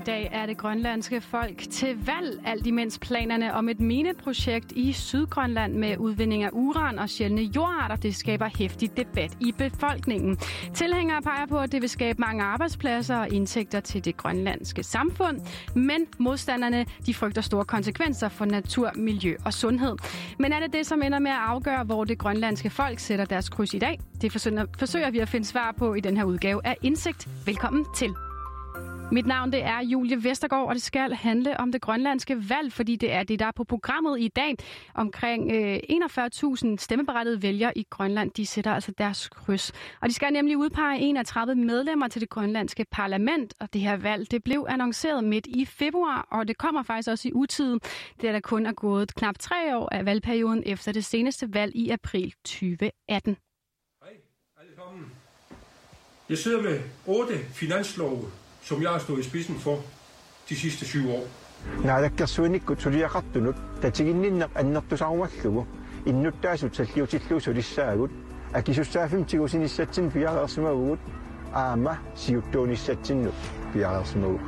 I dag er det grønlandske folk til valg, alt imens planerne om et mineprojekt i Sydgrønland med udvinding af uran og sjældne jordarter, det skaber hæftig debat i befolkningen. Tilhængere peger på, at det vil skabe mange arbejdspladser og indtægter til det grønlandske samfund, men modstanderne de frygter store konsekvenser for natur, miljø og sundhed. Men er det det, som ender med at afgøre, hvor det grønlandske folk sætter deres kryds i dag? Det forsøger, vi at finde svar på i den her udgave af Indsigt. Velkommen til. Mit navn det er Julie Vestergaard, og det skal handle om det grønlandske valg, fordi det er det, der er på programmet i dag. Omkring øh, 41.000 stemmeberettede vælgere i Grønland, de sætter altså deres kryds. Og de skal nemlig udpege 31 medlemmer til det grønlandske parlament, og det her valg det blev annonceret midt i februar, og det kommer faktisk også i utiden, da der kun er gået knap tre år af valgperioden efter det seneste valg i april 2018. Hej alle sammen. Jeg sidder med otte finanslove som jeg har stået i spidsen for de sidste syv år. наалаккерсуиниккут сулиақартунут татигинниннеқ аннертусарумаллугу иннуттаасут саллиутиллуусулиссаагут акисуссаафим тигусиниссатсин пиалерсимагугут аама сиуттуунissatsinnu пиалерсимагуг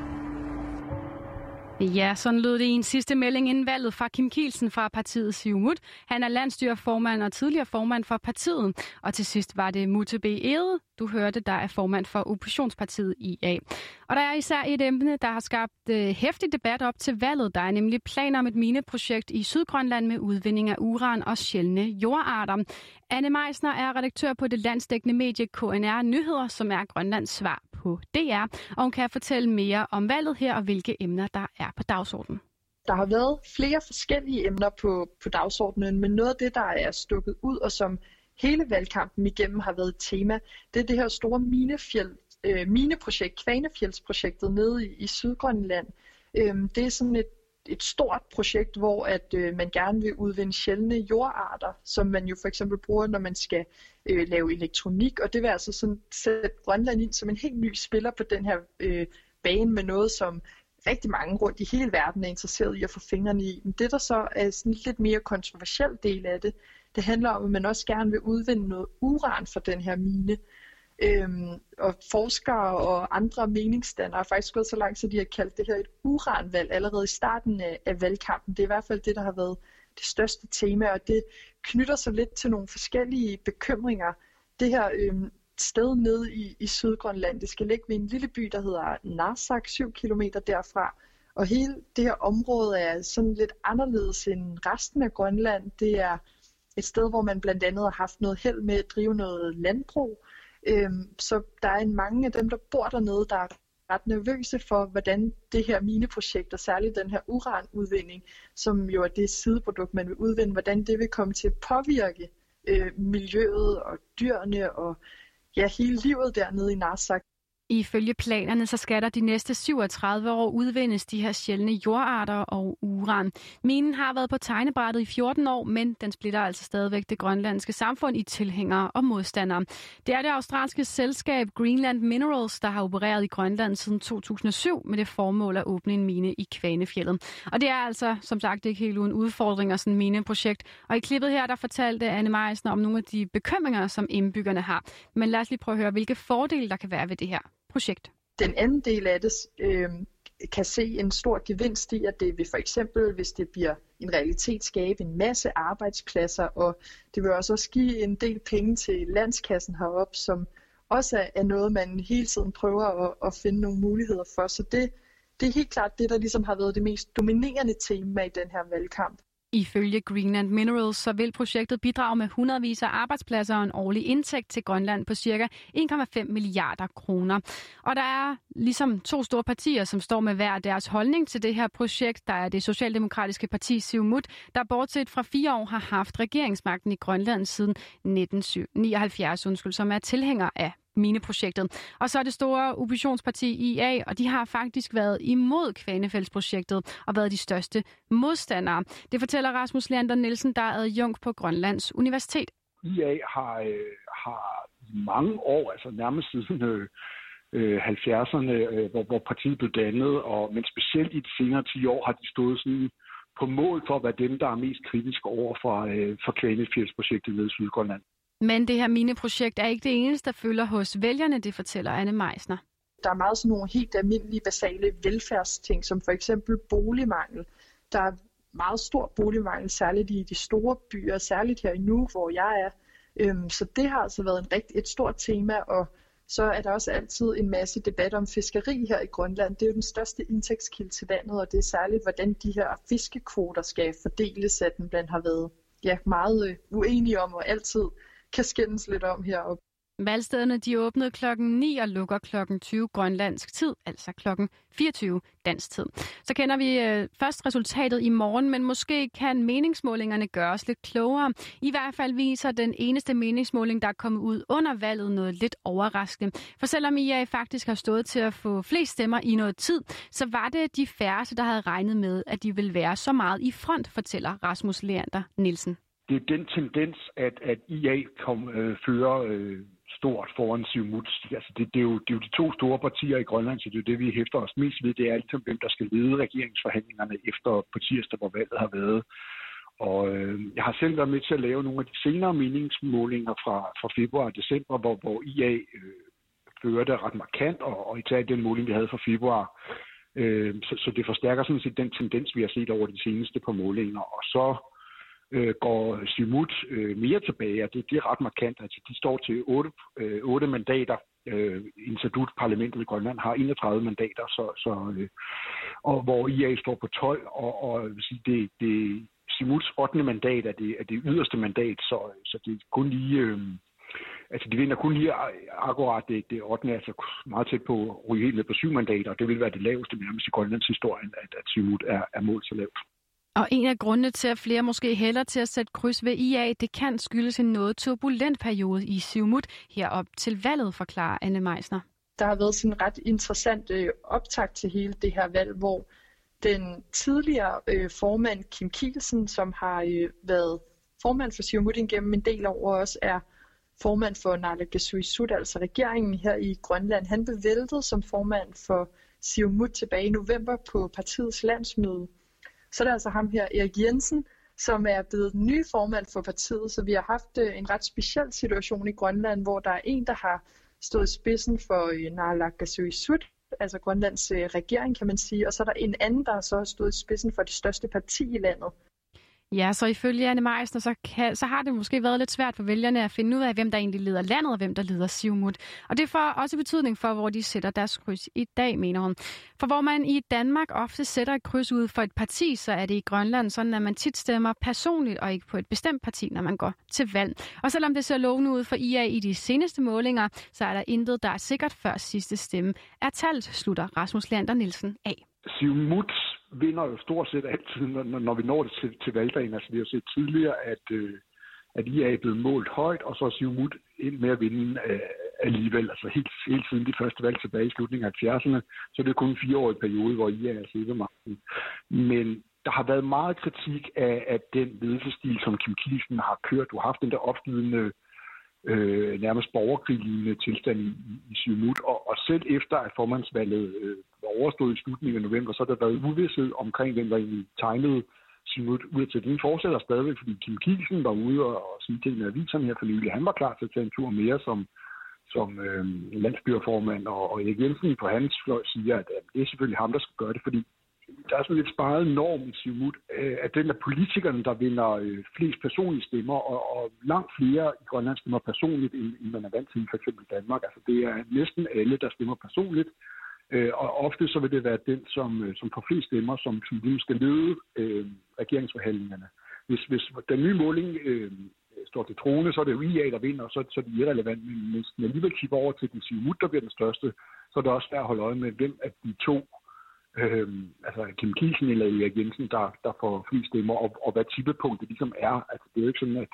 Ja, sådan lød det i en sidste melding inden valget fra Kim Kielsen fra partiet Siumut. Han er landstyrerformand og tidligere formand for partiet. Og til sidst var det Mute B. Ede, du hørte, der er formand for oppositionspartiet IA. Og der er især et emne, der har skabt øh, uh, hæftig debat op til valget. Der er nemlig planer om et mineprojekt i Sydgrønland med udvinding af uran og sjældne jordarter. Anne Meisner er redaktør på det landsdækkende medie KNR Nyheder, som er Grønlands svar på DR. Og hun kan fortælle mere om valget her og hvilke emner, der er på dagsordenen. Der har været flere forskellige emner på, på dagsordenen, men noget af det, der er stukket ud, og som hele valgkampen igennem har været et tema, det er det her store minefjeld, øh, mineprojekt, Kvanefjeldsprojektet nede i, i Sydgrønland. Øh, det er sådan et, et stort projekt, hvor at øh, man gerne vil udvinde sjældne jordarter, som man jo for eksempel bruger, når man skal øh, lave elektronik, og det vil altså sådan sætte Grønland ind som en helt ny spiller på den her øh, bane med noget, som rigtig mange rundt i hele verden er interesseret i at få fingrene i. Men det, der så er sådan en lidt mere kontroversiel del af det, det handler om, at man også gerne vil udvinde noget uran fra den her mine. Øhm, og forskere og andre meningsdannere har faktisk gået så langt, så de har kaldt det her et uranvalg allerede i starten af, af valgkampen. Det er i hvert fald det, der har været det største tema, og det knytter sig lidt til nogle forskellige bekymringer. Det her øhm, sted nede i, i Sydgrønland, det skal ligge ved en lille by, der hedder Narsak, 7 km derfra. Og hele det her område er sådan lidt anderledes end resten af Grønland. Det er et sted, hvor man blandt andet har haft noget held med at drive noget landbrug. Øhm, så der er en mange af dem, der bor dernede, der er ret nervøse for, hvordan det her mineprojekt, og særligt den her uranudvinding, som jo er det sideprodukt, man vil udvinde, hvordan det vil komme til at påvirke øh, miljøet og dyrene og ja, hele livet dernede i Narsak. Ifølge planerne så skal der de næste 37 år udvindes de her sjældne jordarter og uran. Minen har været på tegnebrættet i 14 år, men den splitter altså stadigvæk det grønlandske samfund i tilhængere og modstandere. Det er det australske selskab Greenland Minerals, der har opereret i Grønland siden 2007 med det formål at åbne en mine i Kvanefjellet. Og det er altså, som sagt, ikke helt uden udfordringer, sådan et mineprojekt. Og i klippet her, der fortalte Anne Meisner om nogle af de bekymringer, som indbyggerne har. Men lad os lige prøve at høre, hvilke fordele der kan være ved det her projekt. Den anden del af det øh, kan se en stor gevinst i, at det vil for eksempel, hvis det bliver en realitet, skabe en masse arbejdspladser, og det vil også, give en del penge til landskassen heroppe, som også er noget, man hele tiden prøver at, at finde nogle muligheder for. Så det, det er helt klart det, der ligesom har været det mest dominerende tema i den her valgkamp. Ifølge Greenland Minerals så vil projektet bidrage med hundredvis af arbejdspladser og en årlig indtægt til Grønland på ca. 1,5 milliarder kroner. Og der er ligesom to store partier, som står med hver deres holdning til det her projekt. Der er det Socialdemokratiske parti Siumut, der bortset fra fire år har haft regeringsmagten i Grønland siden 1979, undskyld, som er tilhænger af mineprojektet. Og så er det store oppositionsparti IA, og de har faktisk været imod Kvanefældsprojektet og været de største modstandere. Det fortæller Rasmus Leander Nielsen, der er adjunkt på Grønlands Universitet. IA har, øh, har mange år, altså nærmest siden øh, øh 70'erne, øh, hvor, hvor partiet blev dannet, og, men specielt i de senere 10 år har de stået sådan på mål for at være dem, der er mest kritiske over for, øh, for Kvanefjeldsprojektet nede i Sydgrønland. Men det her mineprojekt er ikke det eneste, der følger hos vælgerne, det fortæller Anne Meisner. Der er meget sådan nogle helt almindelige, basale velfærdsting, som for eksempel boligmangel. Der er meget stor boligmangel, særligt i de store byer, særligt her i nu, hvor jeg er. Øhm, så det har altså været en rigt, et stort tema, og så er der også altid en masse debat om fiskeri her i Grønland. Det er jo den største indtægtskilde til landet, og det er særligt, hvordan de her fiskekvoter skal fordeles, at den blandt har været ja, meget øh, uenige om, og altid kan skændes lidt om heroppe. Valgstederne de åbnede klokken 9 og lukker klokken 20 grønlandsk tid, altså klokken 24 dansk tid. Så kender vi øh, først resultatet i morgen, men måske kan meningsmålingerne gøre os lidt klogere. I hvert fald viser den eneste meningsmåling, der er kommet ud under valget, noget lidt overraskende. For selvom IA faktisk har stået til at få flest stemmer i noget tid, så var det de færreste, der havde regnet med, at de ville være så meget i front, fortæller Rasmus Leander Nielsen det er den tendens, at, at IA kom, øh, fører øh, stort foran Siumut. Altså det, det, er jo, det er jo de to store partier i Grønland, så det er jo det, vi hæfter os mest ved. Det er altid, hvem der skal lede regeringsforhandlingerne efter på tirsdag, hvor valget har været. Og øh, jeg har selv været med til at lave nogle af de senere meningsmålinger fra, fra februar og december, hvor, hvor IA øh, førte ret markant, og, og i taget den måling, vi havde fra februar. Øh, så, så det forstærker sådan set den tendens, vi har set over de seneste par målinger. Og så øh, går Simut øh, mere tilbage, og det, det er ret markant. Altså, de står til 8, øh, 8 mandater. Øh, Institut parlamentet i Grønland har 31 mandater, så, så, øh, og hvor IA står på 12, og, og vil sige, det, det Simuts 8. mandat er det, er det yderste mandat, så, så det er kun lige... Øh, altså de vinder kun lige akkurat det, det 8. altså meget tæt på at ryge helt ned på syv mandater, og det vil være det laveste nærmest i Grønlands historie, at, at Simut er, er målt så lavt. Og en af grundene til, at flere måske hælder til at sætte kryds ved IA, det kan skyldes en noget turbulent periode i Siumut herop til valget, forklarer Anne Meisner. Der har været sådan en ret interessant øh, optakt til hele det her valg, hvor den tidligere øh, formand Kim Kielsen, som har øh, været formand for Siumut gennem en del år, også er formand for Naalakkersuisut, altså regeringen her i Grønland. Han blev væltet som formand for Siumut tilbage i november på partiets landsmøde. Så er det altså ham her, Erik Jensen, som er blevet den nye formand for partiet. Så vi har haft øh, en ret speciel situation i Grønland, hvor der er en, der har stået i spidsen for øh, Naalakkersuisut, altså Grønlands øh, regering, kan man sige. Og så er der en anden, der så har stået i spidsen for det største parti i landet. Ja, så ifølge Anne Meisner, så, kan, så har det måske været lidt svært for vælgerne at finde ud af, hvem der egentlig leder landet, og hvem der leder Sivmut. Og det får også betydning for, hvor de sætter deres kryds i dag, mener hun. For hvor man i Danmark ofte sætter et kryds ud for et parti, så er det i Grønland sådan, at man tit stemmer personligt og ikke på et bestemt parti, når man går til valg. Og selvom det ser lovende ud for IA i de seneste målinger, så er der intet, der er sikkert før sidste stemme er talt, slutter Rasmus Lander Nielsen af. Siumut vinder jo stort set altid, når, når vi når det til, til valgdagen. Altså, vi har set tidligere, at, øh, at IA er blevet målt højt, og så er Siumut ind med at vinde øh, alligevel. Altså helt, helt siden de første valg tilbage i slutningen af 70'erne, så det er kun en fireårig periode, hvor IA er siddet magten. Men der har været meget kritik af, af den ledelsestil, som Kim Kielsen har kørt. Du har haft den der opgivende, øh, nærmest borgerkriglignende tilstand i, i Siumut, og, og selv efter at formandsvalget øh, overstået i slutningen af november, så har der været uvidshed omkring, hvem der egentlig tegnede Simut ud til. Den fortsætter stadigvæk, fordi Kim Kielsen var ude og, og sige ting med aviserne her for nylig. Han var klar til at tage en tur mere som, som øh, landsbyreformand, og, og Erik Jensen på hans fløj siger, at, at det er selvfølgelig ham, der skal gøre det, fordi der er sådan lidt sparet norm i Siumut, øh, at den er politikerne, der vinder øh, flest personlige stemmer, og, og langt flere i Grønland stemmer personligt, end, end man er vant til i f.eks. Danmark. Altså det er næsten alle, der stemmer personligt, øh, og ofte så vil det være den, som, øh, som får flest stemmer, som, som lige skal lede øh, regeringsforhandlingerne. Hvis, hvis den nye måling øh, står til trone, så er det jo IA, der vinder, og så, så er det irrelevant. Men hvis man alligevel kigger over til den Siumut, der bliver den største, så er det også svært at holde øje med, hvem af de to øh, altså Kim Kielsen eller Erik Jensen, der, der får flest stemmer, og, og hvad tippepunktet ligesom er. Altså, det er jo ikke sådan, at,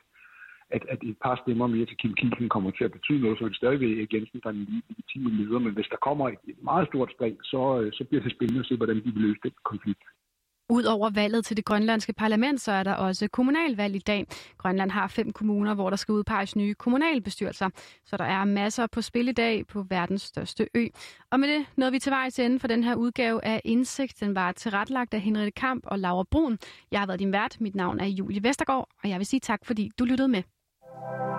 at, at et par stemmer mere til Kim Kielsen kommer til at betyde noget, så er det stadigvæk Erik Jensen, der er en legitime leder, men hvis der kommer et, et meget stort spring, så, øh, så bliver det spændende at se, hvordan de vil løse den konflikt. Udover valget til det grønlandske parlament, så er der også kommunalvalg i dag. Grønland har fem kommuner, hvor der skal udpeges nye kommunalbestyrelser. Så der er masser på spil i dag på verdens største ø. Og med det nåede vi til vejs ende for den her udgave af Indsigt. Den var tilrettelagt af Henriette Kamp og Laura Brun. Jeg har været din vært. Mit navn er Julie Vestergaard, og jeg vil sige tak, fordi du lyttede med. Bye.